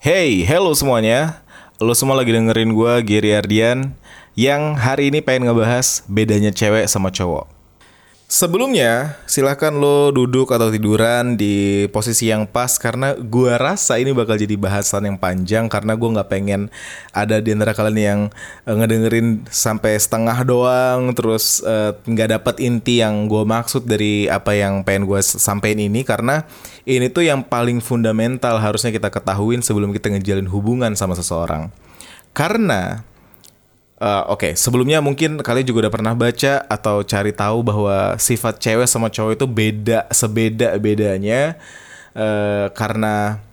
Hey, hello semuanya. Lo semua lagi dengerin gue, Giri Ardian, yang hari ini pengen ngebahas bedanya cewek sama cowok. Sebelumnya, silahkan lo duduk atau tiduran di posisi yang pas karena gue rasa ini bakal jadi bahasan yang panjang karena gue nggak pengen ada di antara kalian yang eh, ngedengerin sampai setengah doang terus eh, nggak uh, dapat inti yang gue maksud dari apa yang pengen gue sampein ini karena ini tuh yang paling fundamental harusnya kita ketahuin sebelum kita ngejalin hubungan sama seseorang. Karena Uh, Oke, okay. sebelumnya mungkin kalian juga udah pernah baca atau cari tahu bahwa sifat cewek sama cowok itu beda sebeda bedanya uh, karena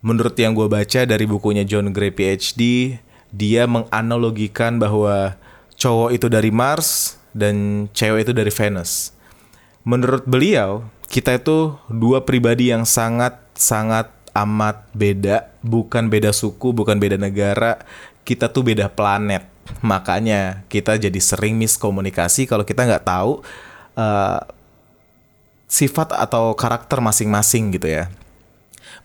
menurut yang gue baca dari bukunya John Gray PhD dia menganalogikan bahwa cowok itu dari Mars dan cewek itu dari Venus. Menurut beliau kita itu dua pribadi yang sangat sangat amat beda, bukan beda suku, bukan beda negara, kita tuh beda planet Makanya kita jadi sering miskomunikasi kalau kita nggak tahu uh, sifat atau karakter masing-masing gitu ya.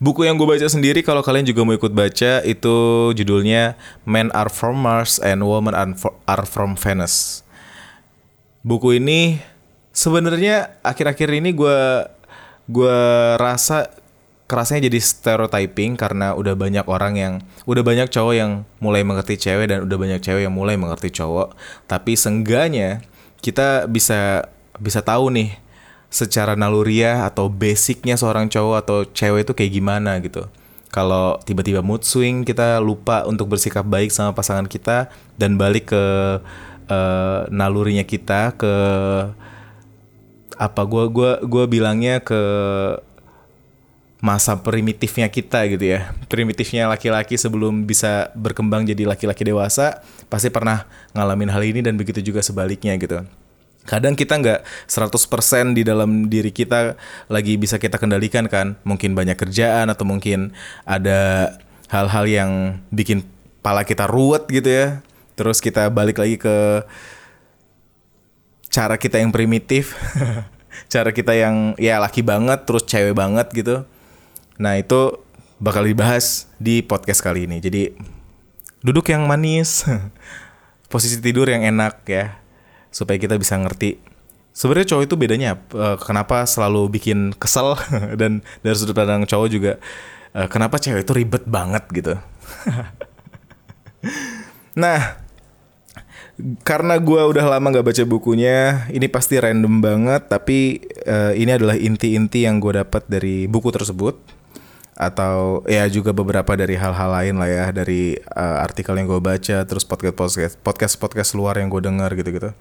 Buku yang gue baca sendiri kalau kalian juga mau ikut baca itu judulnya Men Are From Mars and Women Are From Venus. Buku ini sebenarnya akhir-akhir ini gue gue rasa kerasnya jadi stereotyping karena udah banyak orang yang udah banyak cowok yang mulai mengerti cewek dan udah banyak cewek yang mulai mengerti cowok. Tapi sengganya kita bisa bisa tahu nih secara naluriah atau basicnya seorang cowok atau cewek itu kayak gimana gitu. Kalau tiba-tiba mood swing kita lupa untuk bersikap baik sama pasangan kita dan balik ke uh, nalurinya kita ke apa gua gua gua bilangnya ke masa primitifnya kita gitu ya. Primitifnya laki-laki sebelum bisa berkembang jadi laki-laki dewasa pasti pernah ngalamin hal ini dan begitu juga sebaliknya gitu. Kadang kita nggak 100% di dalam diri kita lagi bisa kita kendalikan kan. Mungkin banyak kerjaan atau mungkin ada hal-hal yang bikin pala kita ruwet gitu ya. Terus kita balik lagi ke cara kita yang primitif. cara kita yang ya laki banget terus cewek banget gitu Nah itu bakal dibahas di podcast kali ini. Jadi duduk yang manis, posisi tidur yang enak ya, supaya kita bisa ngerti. Sebenarnya cowok itu bedanya uh, kenapa selalu bikin kesel dan dari sudut pandang cowok juga uh, kenapa cewek itu ribet banget gitu. nah, karena gue udah lama gak baca bukunya, ini pasti random banget, tapi uh, ini adalah inti-inti yang gue dapat dari buku tersebut atau ya juga beberapa dari hal-hal lain lah ya. Dari uh, artikel yang gue baca terus podcast podcast podcast podcast luar yang gue dengar gitu-gitu.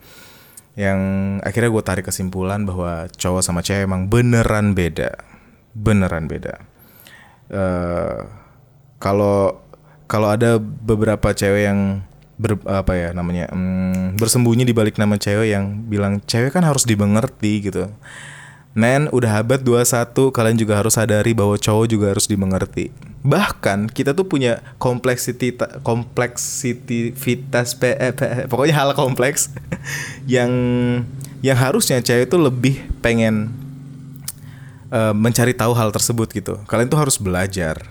Yang akhirnya gue tarik kesimpulan bahwa cowok sama cewek emang beneran beda. Beneran beda. Uh, kalau kalau ada beberapa cewek yang ber, apa ya namanya um, bersembunyi di balik nama cewek yang bilang cewek kan harus dimengerti gitu Men, udah abad 21, kalian juga harus sadari bahwa cowok juga harus dimengerti. Bahkan kita tuh punya kompleksiti kompleksitivitas eh, pokoknya hal kompleks yang yang harusnya cewek itu lebih pengen uh, mencari tahu hal tersebut gitu. Kalian tuh harus belajar.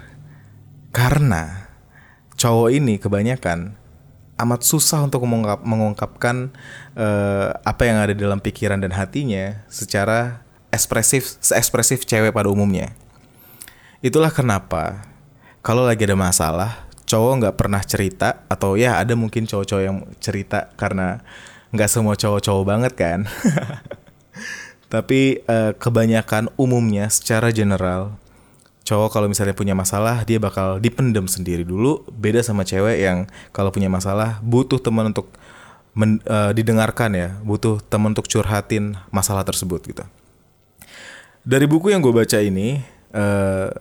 Karena cowok ini kebanyakan amat susah untuk mengungkap, mengungkapkan uh, apa yang ada dalam pikiran dan hatinya secara ekspresif seekspresif cewek pada umumnya. Itulah kenapa kalau lagi ada masalah, cowok nggak pernah cerita atau ya ada mungkin cowok-cowok yang cerita karena nggak semua cowok-cowok banget kan. Tapi uh, kebanyakan umumnya secara general cowok kalau misalnya punya masalah dia bakal dipendam sendiri dulu beda sama cewek yang kalau punya masalah butuh teman untuk men, uh, didengarkan ya butuh teman untuk curhatin masalah tersebut gitu dari buku yang gue baca ini uh,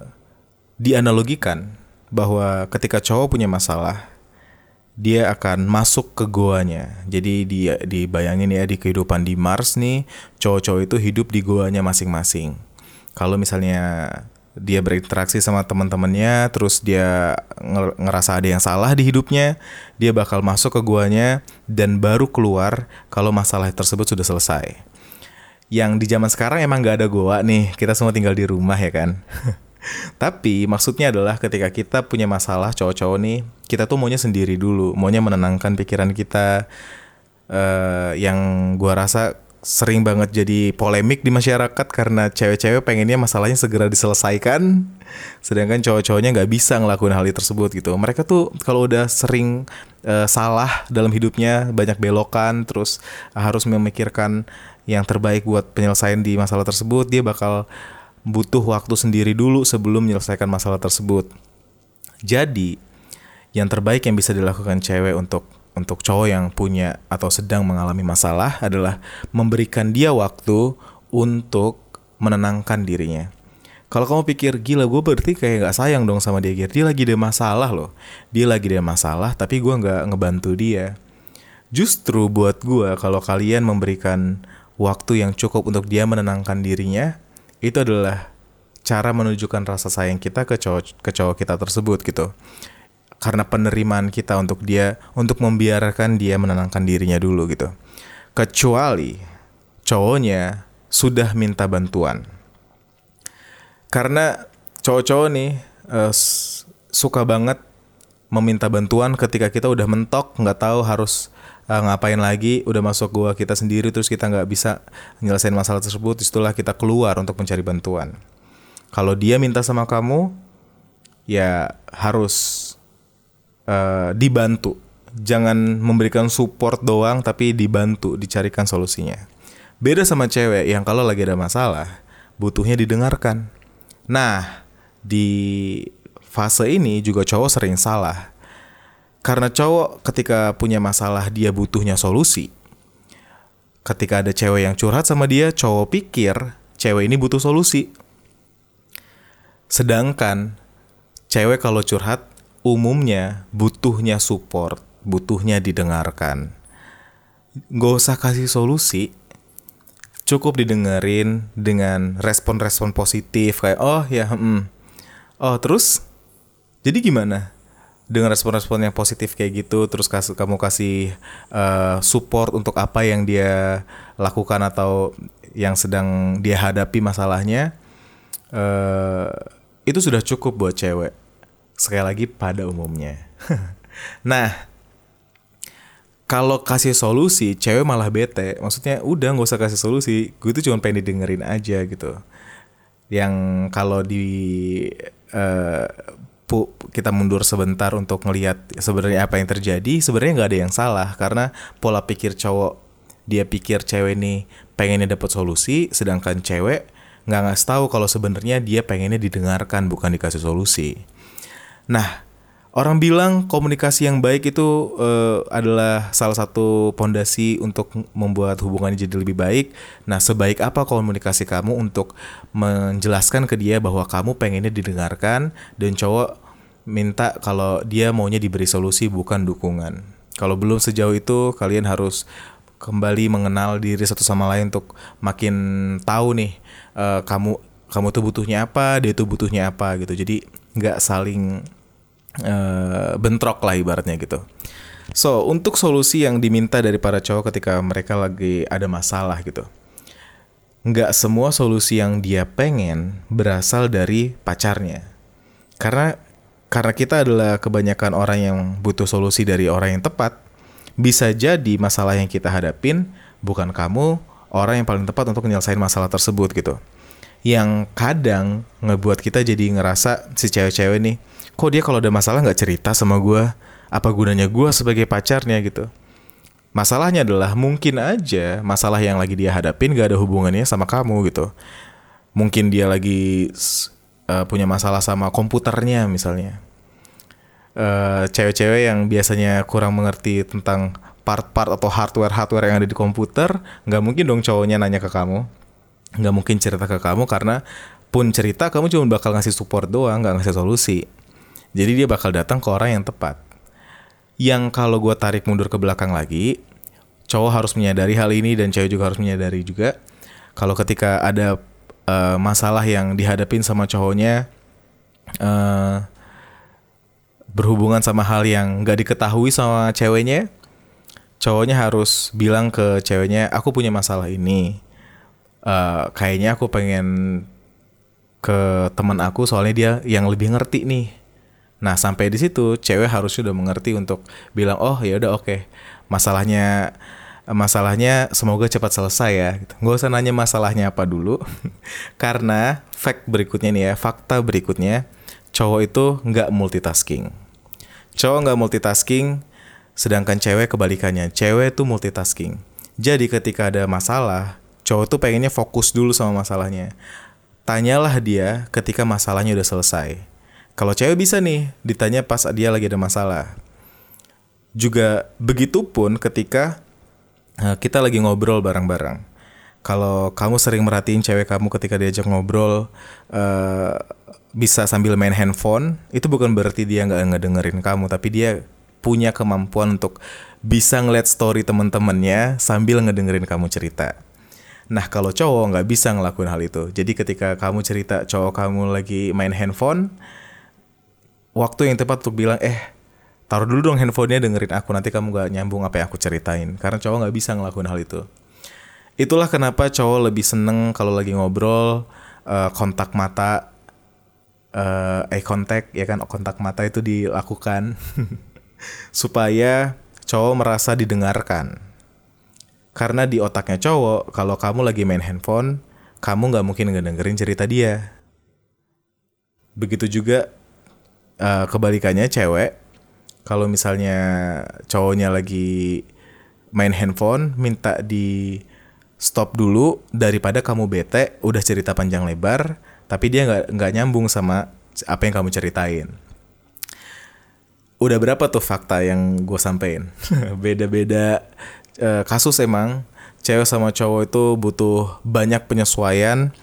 dianalogikan bahwa ketika cowok punya masalah dia akan masuk ke goanya. Jadi dia dibayangin ya di kehidupan di Mars nih, cowok-cowok itu hidup di goanya masing-masing. Kalau misalnya dia berinteraksi sama teman-temannya, terus dia ngerasa ada yang salah di hidupnya, dia bakal masuk ke guanya dan baru keluar kalau masalah tersebut sudah selesai yang di zaman sekarang emang gak ada goa nih kita semua tinggal di rumah ya kan Tapi maksudnya adalah ketika kita punya masalah cowok-cowok nih, kita tuh maunya sendiri dulu, maunya menenangkan pikiran kita. Uh, yang gua rasa sering banget jadi polemik di masyarakat karena cewek-cewek pengennya masalahnya segera diselesaikan, sedangkan cowok-cowoknya nggak bisa ngelakuin hal tersebut gitu. Mereka tuh kalau udah sering uh, salah dalam hidupnya, banyak belokan, terus harus memikirkan yang terbaik buat penyelesaian di masalah tersebut, dia bakal butuh waktu sendiri dulu sebelum menyelesaikan masalah tersebut. Jadi, yang terbaik yang bisa dilakukan cewek untuk untuk cowok yang punya atau sedang mengalami masalah adalah memberikan dia waktu untuk menenangkan dirinya. Kalau kamu pikir gila gue berarti kayak gak sayang dong sama dia Dia lagi ada masalah loh. Dia lagi ada masalah tapi gue gak ngebantu dia. Justru buat gue kalau kalian memberikan waktu yang cukup untuk dia menenangkan dirinya itu adalah cara menunjukkan rasa sayang kita ke cowok ke cowok kita tersebut gitu karena penerimaan kita untuk dia untuk membiarkan dia menenangkan dirinya dulu gitu. Kecuali cowoknya sudah minta bantuan. Karena cowok-cowok nih uh, suka banget meminta bantuan ketika kita udah mentok nggak tahu harus uh, ngapain lagi udah masuk gua kita sendiri terus kita nggak bisa nyelesain masalah tersebut itulah kita keluar untuk mencari bantuan. Kalau dia minta sama kamu ya harus uh, dibantu jangan memberikan support doang tapi dibantu dicarikan solusinya beda sama cewek yang kalau lagi ada masalah butuhnya didengarkan nah di fase ini juga cowok sering salah karena cowok ketika punya masalah dia butuhnya solusi. Ketika ada cewek yang curhat sama dia, cowok pikir cewek ini butuh solusi. Sedangkan cewek kalau curhat umumnya butuhnya support, butuhnya didengarkan. Gak usah kasih solusi, cukup didengerin dengan respon-respon positif kayak oh ya hmm. oh terus jadi gimana dengan respon-respon yang positif kayak gitu terus kasih kamu kasih uh, support untuk apa yang dia lakukan atau yang sedang dia hadapi masalahnya uh, itu sudah cukup buat cewek sekali lagi pada umumnya. Nah kalau kasih solusi cewek malah bete. Maksudnya udah nggak usah kasih solusi. Gue tuh cuma pengen didengerin aja gitu. Yang kalau di uh, kita mundur sebentar untuk ngelihat sebenarnya apa yang terjadi sebenarnya nggak ada yang salah. Karena pola pikir cowok dia pikir cewek ini pengennya dapat solusi sedangkan cewek nggak ngasih tahu kalau sebenarnya dia pengennya didengarkan bukan dikasih solusi nah orang bilang komunikasi yang baik itu uh, adalah salah satu pondasi untuk membuat hubungan jadi lebih baik nah sebaik apa komunikasi kamu untuk menjelaskan ke dia bahwa kamu pengennya didengarkan dan cowok minta kalau dia maunya diberi solusi bukan dukungan. Kalau belum sejauh itu kalian harus kembali mengenal diri satu sama lain untuk makin tahu nih uh, kamu kamu tuh butuhnya apa, dia tuh butuhnya apa gitu. Jadi nggak saling uh, bentrok lah ibaratnya gitu. So untuk solusi yang diminta dari para cowok ketika mereka lagi ada masalah gitu nggak semua solusi yang dia pengen berasal dari pacarnya. Karena karena kita adalah kebanyakan orang yang butuh solusi dari orang yang tepat, bisa jadi masalah yang kita hadapin bukan kamu orang yang paling tepat untuk menyelesaikan masalah tersebut gitu. Yang kadang ngebuat kita jadi ngerasa si cewek-cewek nih, kok dia kalau ada masalah nggak cerita sama gue, apa gunanya gue sebagai pacarnya gitu. Masalahnya adalah mungkin aja masalah yang lagi dia hadapin gak ada hubungannya sama kamu gitu. Mungkin dia lagi uh, punya masalah sama komputernya misalnya. Uh, cewek-cewek yang biasanya kurang mengerti tentang part-part atau hardware-hardware yang ada di komputer, nggak mungkin dong cowoknya nanya ke kamu, nggak mungkin cerita ke kamu karena pun cerita kamu cuma bakal ngasih support doang, nggak ngasih solusi. Jadi dia bakal datang ke orang yang tepat. Yang kalau gue tarik mundur ke belakang lagi, cowok harus menyadari hal ini dan cewek juga harus menyadari juga kalau ketika ada uh, masalah yang dihadapin sama cowoknya uh, berhubungan sama hal yang gak diketahui sama ceweknya cowoknya harus bilang ke ceweknya aku punya masalah ini uh, kayaknya aku pengen ke teman aku soalnya dia yang lebih ngerti nih. Nah sampai di situ cewek harus sudah mengerti untuk bilang oh ya udah oke okay. masalahnya masalahnya semoga cepat selesai ya. Gitu. Gak usah nanya masalahnya apa dulu karena fact berikutnya nih ya fakta berikutnya cowok itu nggak multitasking. Cowok nggak multitasking sedangkan cewek kebalikannya cewek tuh multitasking. Jadi ketika ada masalah cowok tuh pengennya fokus dulu sama masalahnya. Tanyalah dia ketika masalahnya udah selesai. Kalau cewek bisa nih ditanya pas dia lagi ada masalah. Juga begitu pun ketika uh, kita lagi ngobrol bareng-bareng. Kalau kamu sering merhatiin cewek kamu ketika diajak ngobrol uh, bisa sambil main handphone, itu bukan berarti dia nggak ngedengerin kamu, tapi dia punya kemampuan untuk bisa ngeliat story temen-temennya sambil ngedengerin kamu cerita. Nah kalau cowok nggak bisa ngelakuin hal itu. Jadi ketika kamu cerita cowok kamu lagi main handphone, waktu yang tepat untuk bilang eh taruh dulu dong handphonenya dengerin aku. Nanti kamu gak nyambung apa yang aku ceritain. Karena cowok nggak bisa ngelakuin hal itu. Itulah kenapa cowok lebih seneng kalau lagi ngobrol uh, kontak mata uh, eye contact ya kan? Kontak mata itu dilakukan supaya cowok merasa didengarkan karena di otaknya cowok, kalau kamu lagi main handphone, kamu nggak mungkin ngedengerin cerita dia. Begitu juga uh, kebalikannya cewek, kalau misalnya cowoknya lagi main handphone, minta di stop dulu daripada kamu bete, udah cerita panjang lebar, tapi dia nggak nggak nyambung sama apa yang kamu ceritain. Udah berapa tuh fakta yang gue sampein? Beda-beda uh, kasus emang cewek sama cowok itu butuh banyak penyesuaian.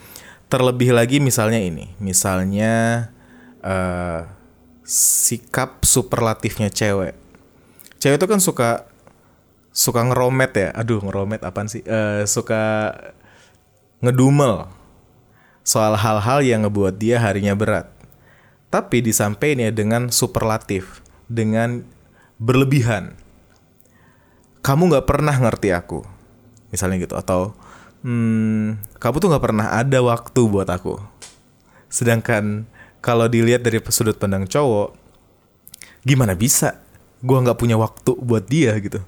Terlebih lagi misalnya ini, misalnya uh, sikap superlatifnya cewek. Cewek itu kan suka suka ngeromet ya. Aduh, ngeromet apaan sih? Uh, suka ngedumel soal hal-hal yang ngebuat dia harinya berat. Tapi disampaikan ya dengan superlatif, dengan berlebihan kamu nggak pernah ngerti aku misalnya gitu atau hmm, kamu tuh nggak pernah ada waktu buat aku. Sedangkan kalau dilihat dari sudut pandang cowok gimana bisa? Gue nggak punya waktu buat dia gitu.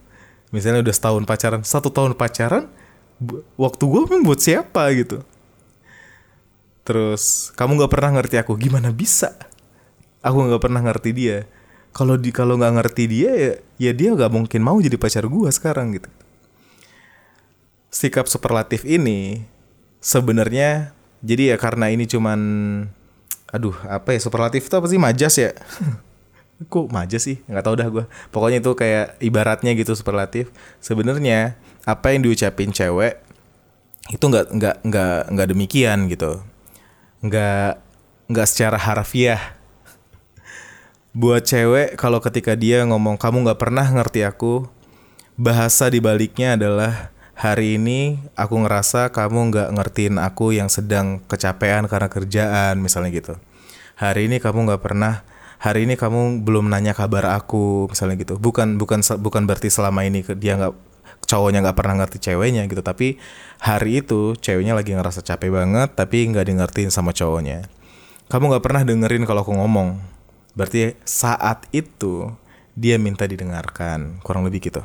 Misalnya udah setahun pacaran satu tahun pacaran? Waktu gue buat siapa? Gitu. Terus kamu nggak pernah ngerti aku gimana bisa? Aku nggak pernah ngerti dia kalau di kalau nggak ngerti dia ya ya dia nggak mungkin mau jadi pacar gue sekarang gitu. Sikap superlatif ini sebenarnya jadi ya karena ini cuman aduh apa ya superlatif itu apa sih? Majas ya? Kok majas sih? Nggak tahu dah gue pokoknya itu kayak ibaratnya gitu superlatif. Sebenarnya apa yang diucapin cewek itu nggak nggak nggak nggak demikian gitu. Nggak nggak secara harfiah buat cewek kalau ketika dia ngomong kamu nggak pernah ngerti aku bahasa dibaliknya adalah hari ini aku ngerasa kamu nggak ngertiin aku yang sedang kecapean karena kerjaan misalnya gitu. Hari ini kamu nggak pernah hari ini kamu belum nanya kabar aku misalnya gitu. Bukan bukan bukan berarti selama ini dia nggak cowoknya nggak pernah ngerti ceweknya gitu tapi hari itu ceweknya lagi ngerasa capek banget tapi nggak di ngertiin sama cowoknya. Kamu nggak pernah dengerin kalau aku ngomong Berarti saat itu dia minta didengarkan, kurang lebih gitu.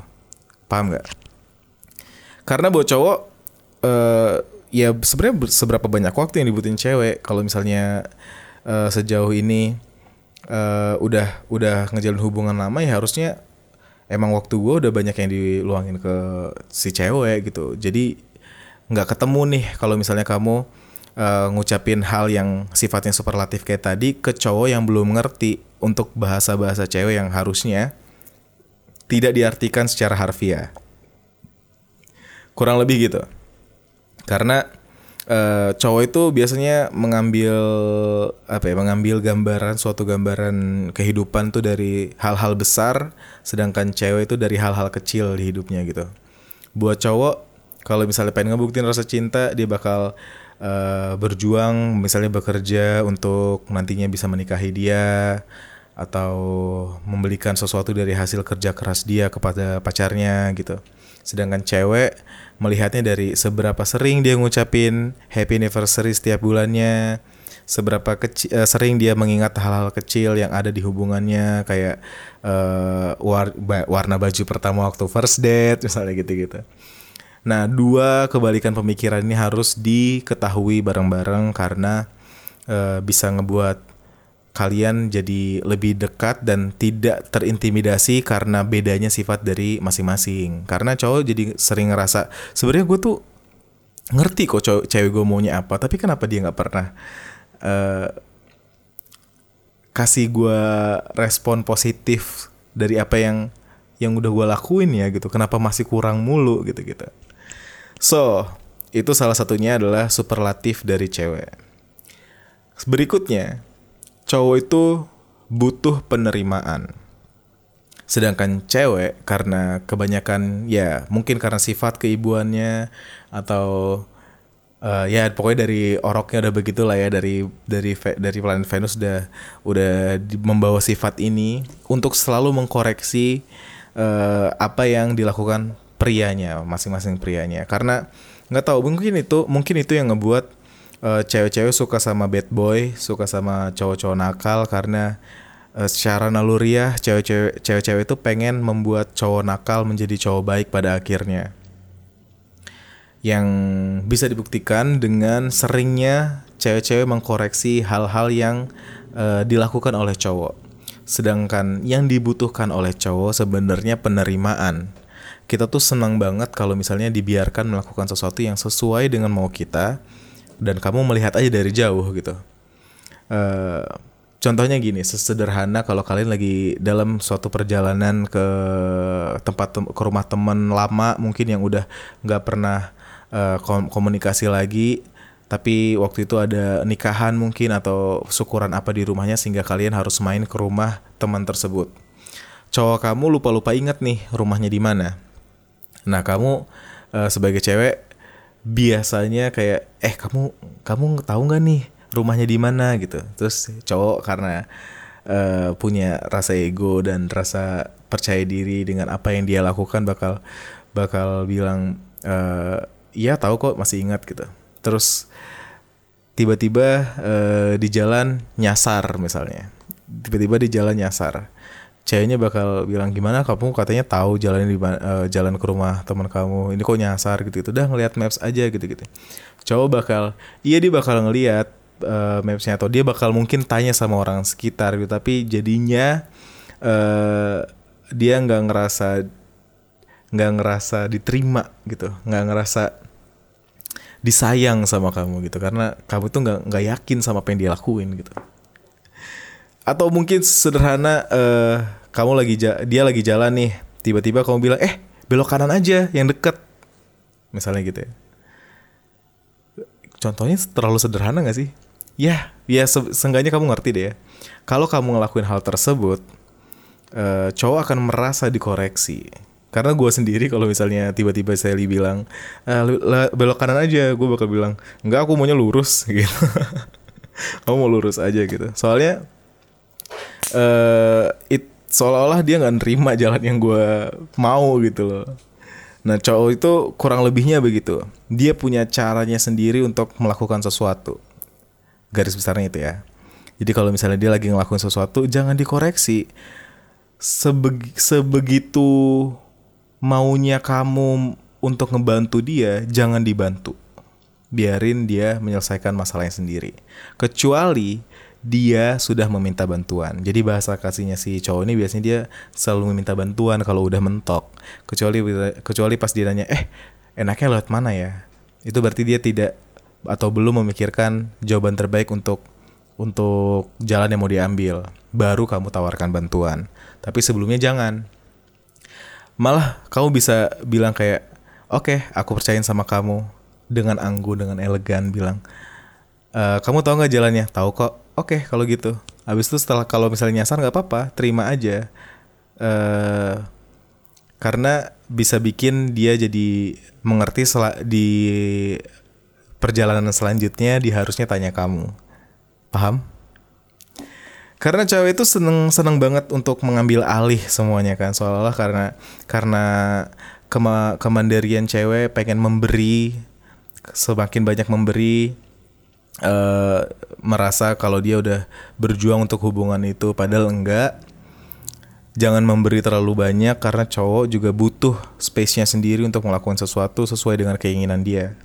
Paham nggak? Karena buat cowok uh, ya sebenarnya seberapa banyak waktu yang dibutuhin cewek kalau misalnya uh, sejauh ini uh, udah udah ngejalin hubungan lama ya harusnya emang waktu gue udah banyak yang diluangin ke si cewek gitu. Jadi nggak ketemu nih kalau misalnya kamu uh, ngucapin hal yang sifatnya superlatif kayak tadi ke cowok yang belum ngerti untuk bahasa-bahasa cewek yang harusnya tidak diartikan secara harfiah. Kurang lebih gitu. Karena uh, cowok itu biasanya mengambil apa ya, mengambil gambaran suatu gambaran kehidupan tuh dari hal-hal besar, sedangkan cewek itu dari hal-hal kecil di hidupnya gitu. Buat cowok kalau misalnya pengen ngebuktiin rasa cinta, dia bakal uh, berjuang misalnya bekerja untuk nantinya bisa menikahi dia atau membelikan sesuatu dari hasil kerja keras dia kepada pacarnya gitu. Sedangkan cewek melihatnya dari seberapa sering dia ngucapin happy anniversary setiap bulannya, seberapa kecil uh, sering dia mengingat hal-hal kecil yang ada di hubungannya kayak uh, war, warna baju pertama waktu first date misalnya gitu-gitu. Nah, dua kebalikan pemikiran ini harus diketahui bareng-bareng karena uh, bisa ngebuat kalian jadi lebih dekat dan tidak terintimidasi karena bedanya sifat dari masing-masing. Karena cowok jadi sering ngerasa sebenarnya gue tuh ngerti kok cowok cewek gue maunya apa, tapi kenapa dia nggak pernah uh, kasih gue respon positif dari apa yang yang udah gue lakuin ya gitu. Kenapa masih kurang mulu gitu gitu. So itu salah satunya adalah superlatif dari cewek. Berikutnya cowok itu butuh penerimaan. Sedangkan cewek karena kebanyakan ya mungkin karena sifat keibuannya atau uh, ya pokoknya dari oroknya udah begitulah ya dari dari dari planet Venus udah udah membawa sifat ini untuk selalu mengkoreksi uh, apa yang dilakukan prianya masing-masing prianya karena nggak tahu mungkin itu mungkin itu yang ngebuat uh, cewek-cewek suka sama bad boy, suka sama cowok-cowok nakal karena uh, secara naluriah cewek-cewek cewek-cewek itu pengen membuat cowok nakal menjadi cowok baik pada akhirnya. Yang bisa dibuktikan dengan seringnya cewek-cewek mengkoreksi hal-hal yang uh, dilakukan oleh cowok. Sedangkan yang dibutuhkan oleh cowok sebenarnya penerimaan. Kita tuh senang banget kalau misalnya dibiarkan melakukan sesuatu yang sesuai dengan mau kita, dan kamu melihat aja dari jauh gitu. Uh, contohnya gini, sesederhana kalau kalian lagi dalam suatu perjalanan ke tempat tem ke rumah teman lama mungkin yang udah nggak pernah uh, komunikasi lagi, tapi waktu itu ada nikahan mungkin atau syukuran apa di rumahnya sehingga kalian harus main ke rumah teman tersebut. Cowok kamu lupa-lupa ingat nih rumahnya di mana. Nah kamu uh, sebagai cewek biasanya kayak eh kamu kamu tahu nggak nih rumahnya di mana? Gitu. Terus cowok karena uh, punya rasa ego dan rasa percaya diri dengan apa yang dia lakukan bakal bakal bilang uh, iya tahu kok masih ingat gitu. Terus tiba-tiba uh, di jalan nyasar misalnya. Tiba-tiba di jalan nyasar ceweknya bakal bilang gimana kamu? Katanya tahu jalan di uh, jalan ke rumah teman kamu. Ini kok nyasar gitu gitu. Udah ngelihat maps aja gitu gitu. Cowok bakal iya dia bakal ngelihat uh, mapsnya atau dia bakal mungkin tanya sama orang sekitar gitu. Tapi jadinya uh, dia nggak ngerasa nggak ngerasa diterima gitu. Nggak ngerasa disayang sama kamu gitu. Karena kamu tuh nggak nggak yakin sama apa yang dia lakuin gitu atau mungkin sederhana uh, kamu lagi dia lagi jalan nih tiba-tiba kamu bilang eh belok kanan aja yang deket. Misalnya gitu ya. Contohnya terlalu sederhana gak sih? Ya ya se seenggaknya kamu ngerti deh ya. Kalau kamu ngelakuin hal tersebut uh, cowok akan merasa dikoreksi. Karena gue sendiri kalau misalnya tiba-tiba Sally bilang e, belok kanan aja gue bakal bilang enggak aku maunya lurus gitu. Kamu mau lurus aja gitu. Soalnya uh, it seolah-olah dia nggak nerima jalan yang gue mau gitu loh. Nah cowok itu kurang lebihnya begitu. Dia punya caranya sendiri untuk melakukan sesuatu. Garis besarnya itu ya. Jadi kalau misalnya dia lagi ngelakuin sesuatu, jangan dikoreksi. Sebeg sebegitu maunya kamu untuk ngebantu dia, jangan dibantu. Biarin dia menyelesaikan masalahnya sendiri. Kecuali dia sudah meminta bantuan. Jadi bahasa kasihnya si cowok ini biasanya dia selalu meminta bantuan kalau udah mentok. Kecuali kecuali pas dia nanya, "Eh, enaknya lewat mana ya?" Itu berarti dia tidak atau belum memikirkan jawaban terbaik untuk untuk jalan yang mau diambil. Baru kamu tawarkan bantuan. Tapi sebelumnya jangan. Malah kamu bisa bilang kayak, "Oke, okay, aku percayain sama kamu." Dengan anggun, dengan elegan bilang, e, "Kamu tahu nggak jalannya?" "Tahu kok." Oke okay, kalau gitu. Habis itu setelah kalau misalnya nyasar nggak apa-apa terima aja. Uh, karena bisa bikin dia jadi mengerti sel di perjalanan selanjutnya dia harusnya tanya kamu. Paham? Karena cewek itu seneng seneng banget untuk mengambil alih semuanya kan. Seolah-olah karena karena kema kemandirian cewek pengen memberi semakin banyak memberi uh, merasa kalau dia udah berjuang untuk hubungan itu padahal enggak jangan memberi terlalu banyak karena cowok juga butuh space-nya sendiri untuk melakukan sesuatu sesuai dengan keinginan dia.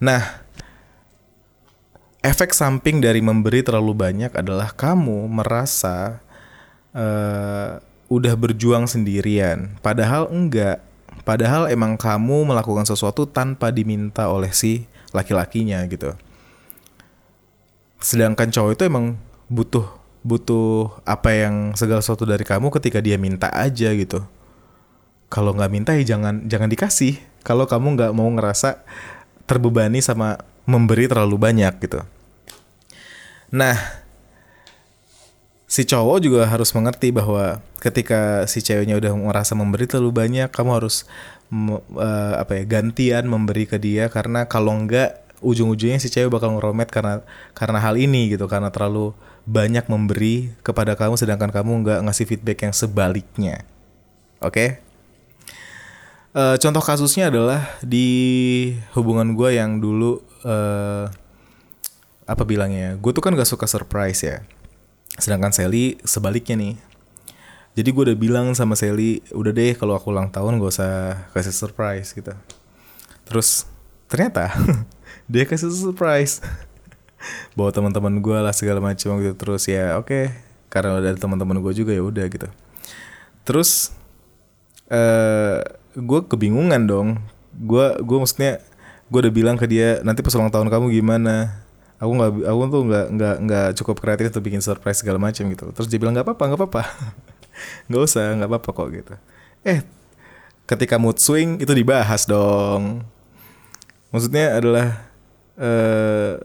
Nah, efek samping dari memberi terlalu banyak adalah kamu merasa uh, udah berjuang sendirian, padahal enggak. Padahal emang kamu melakukan sesuatu tanpa diminta oleh si laki-lakinya gitu. Sedangkan cowok itu emang butuh butuh apa yang segala sesuatu dari kamu ketika dia minta aja gitu. Kalau nggak minta ya jangan jangan dikasih. Kalau kamu nggak mau ngerasa terbebani sama memberi terlalu banyak gitu. Nah, si cowok juga harus mengerti bahwa ketika si ceweknya udah merasa memberi terlalu banyak, kamu harus uh, apa ya gantian memberi ke dia karena kalau enggak ujung-ujungnya si cewek bakal ngeromet karena karena hal ini gitu karena terlalu banyak memberi kepada kamu sedangkan kamu nggak ngasih feedback yang sebaliknya. Oke? Okay? uh, contoh kasusnya adalah di hubungan gue yang dulu uh, apa bilangnya gue tuh kan gak suka surprise ya. Sedangkan Sally sebaliknya nih. Jadi gue udah bilang sama Sally udah deh kalau aku ulang tahun gak usah kasih surprise gitu. Terus ternyata dia kasih surprise. Bawa teman-teman gue lah segala macam gitu. Terus ya oke. Okay. karena ada teman-teman gue juga ya udah gitu. Terus uh, eh, gue kebingungan dong. Gue gue maksudnya gue udah bilang ke dia nanti pas ulang tahun kamu gimana? Aku nggak aku tuh nggak nggak nggak cukup kreatif untuk bikin surprise segala macam gitu. Terus dia bilang nggak apa-apa nggak apa-apa. Nggak usah nggak apa-apa kok gitu. Eh ketika mood swing itu dibahas dong. Maksudnya adalah uh,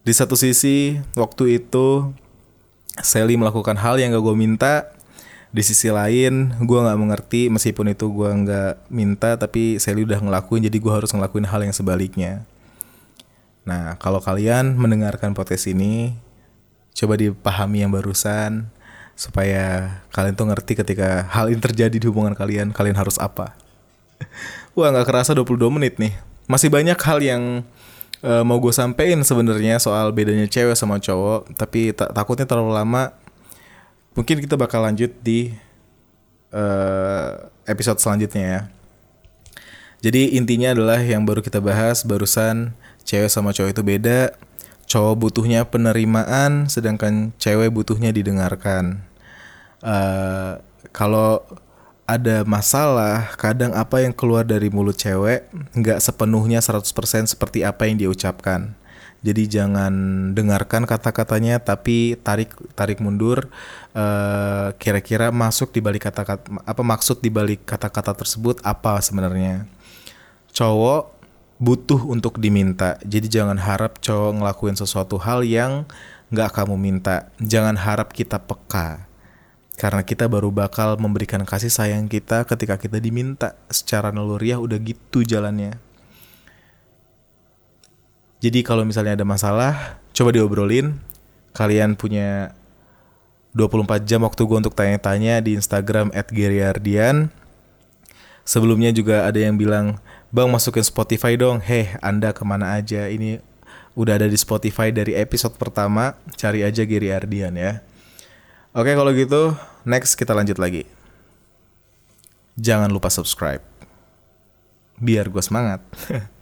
di satu sisi waktu itu Sally melakukan hal yang gak gue minta. Di sisi lain gue nggak mengerti meskipun itu gue nggak minta tapi Sally udah ngelakuin jadi gue harus ngelakuin hal yang sebaliknya. Nah kalau kalian mendengarkan podcast ini coba dipahami yang barusan supaya kalian tuh ngerti ketika hal ini terjadi di hubungan kalian kalian harus apa. Wah nggak kerasa 22 menit nih masih banyak hal yang uh, mau gue sampein sebenarnya soal bedanya cewek sama cowok tapi ta takutnya terlalu lama. Mungkin kita bakal lanjut di uh, episode selanjutnya ya. Jadi intinya adalah yang baru kita bahas barusan cewek sama cowok itu beda cowok butuhnya penerimaan sedangkan cewek butuhnya didengarkan. Uh, kalau ada masalah, kadang apa yang keluar dari mulut cewek nggak sepenuhnya 100% seperti apa yang dia ucapkan. Jadi jangan dengarkan kata-katanya tapi tarik tarik mundur eh, kira-kira masuk di balik kata-kata apa maksud di balik kata-kata tersebut apa sebenarnya. Cowok butuh untuk diminta. Jadi jangan harap cowok ngelakuin sesuatu hal yang nggak kamu minta. Jangan harap kita peka karena kita baru bakal memberikan kasih sayang kita ketika kita diminta secara naluriah udah gitu jalannya. Jadi kalau misalnya ada masalah, coba diobrolin. Kalian punya 24 jam waktu gue untuk tanya-tanya di Instagram @geriardian. Sebelumnya juga ada yang bilang, Bang masukin Spotify dong. Heh, Anda ke mana aja? Ini udah ada di Spotify dari episode pertama. Cari aja Geri Ardian ya. Oke kalau gitu next kita lanjut lagi. Jangan lupa subscribe. Biar gue semangat.